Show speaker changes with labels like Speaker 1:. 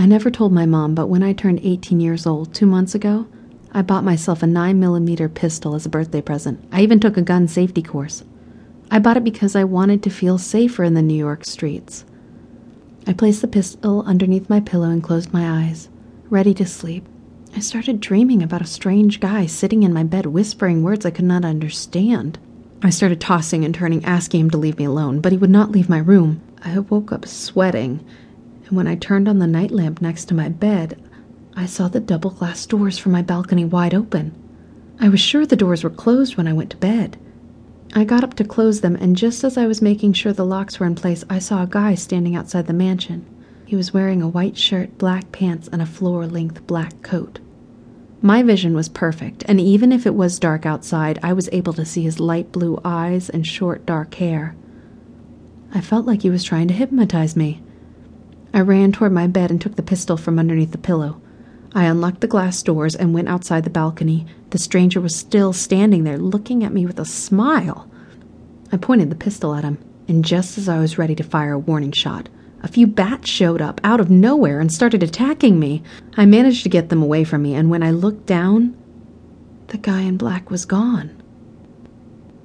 Speaker 1: I never told my mom, but when I turned 18 years old, two months ago, I bought myself a 9mm pistol as a birthday present. I even took a gun safety course. I bought it because I wanted to feel safer in the New York streets. I placed the pistol underneath my pillow and closed my eyes, ready to sleep. I started dreaming about a strange guy sitting in my bed whispering words I could not understand. I started tossing and turning, asking him to leave me alone, but he would not leave my room. I woke up sweating, and when I turned on the night lamp next to my bed, I saw the double glass doors from my balcony wide open. I was sure the doors were closed when I went to bed. I got up to close them, and just as I was making sure the locks were in place, I saw a guy standing outside the mansion. He was wearing a white shirt, black pants, and a floor length black coat. My vision was perfect, and even if it was dark outside, I was able to see his light blue eyes and short dark hair. I felt like he was trying to hypnotize me. I ran toward my bed and took the pistol from underneath the pillow. I unlocked the glass doors and went outside the balcony. The stranger was still standing there, looking at me with a smile. I pointed the pistol at him, and just as I was ready to fire a warning shot, a few bats showed up out of nowhere and started attacking me. I managed to get them away from me, and when I looked down, the guy in black was gone.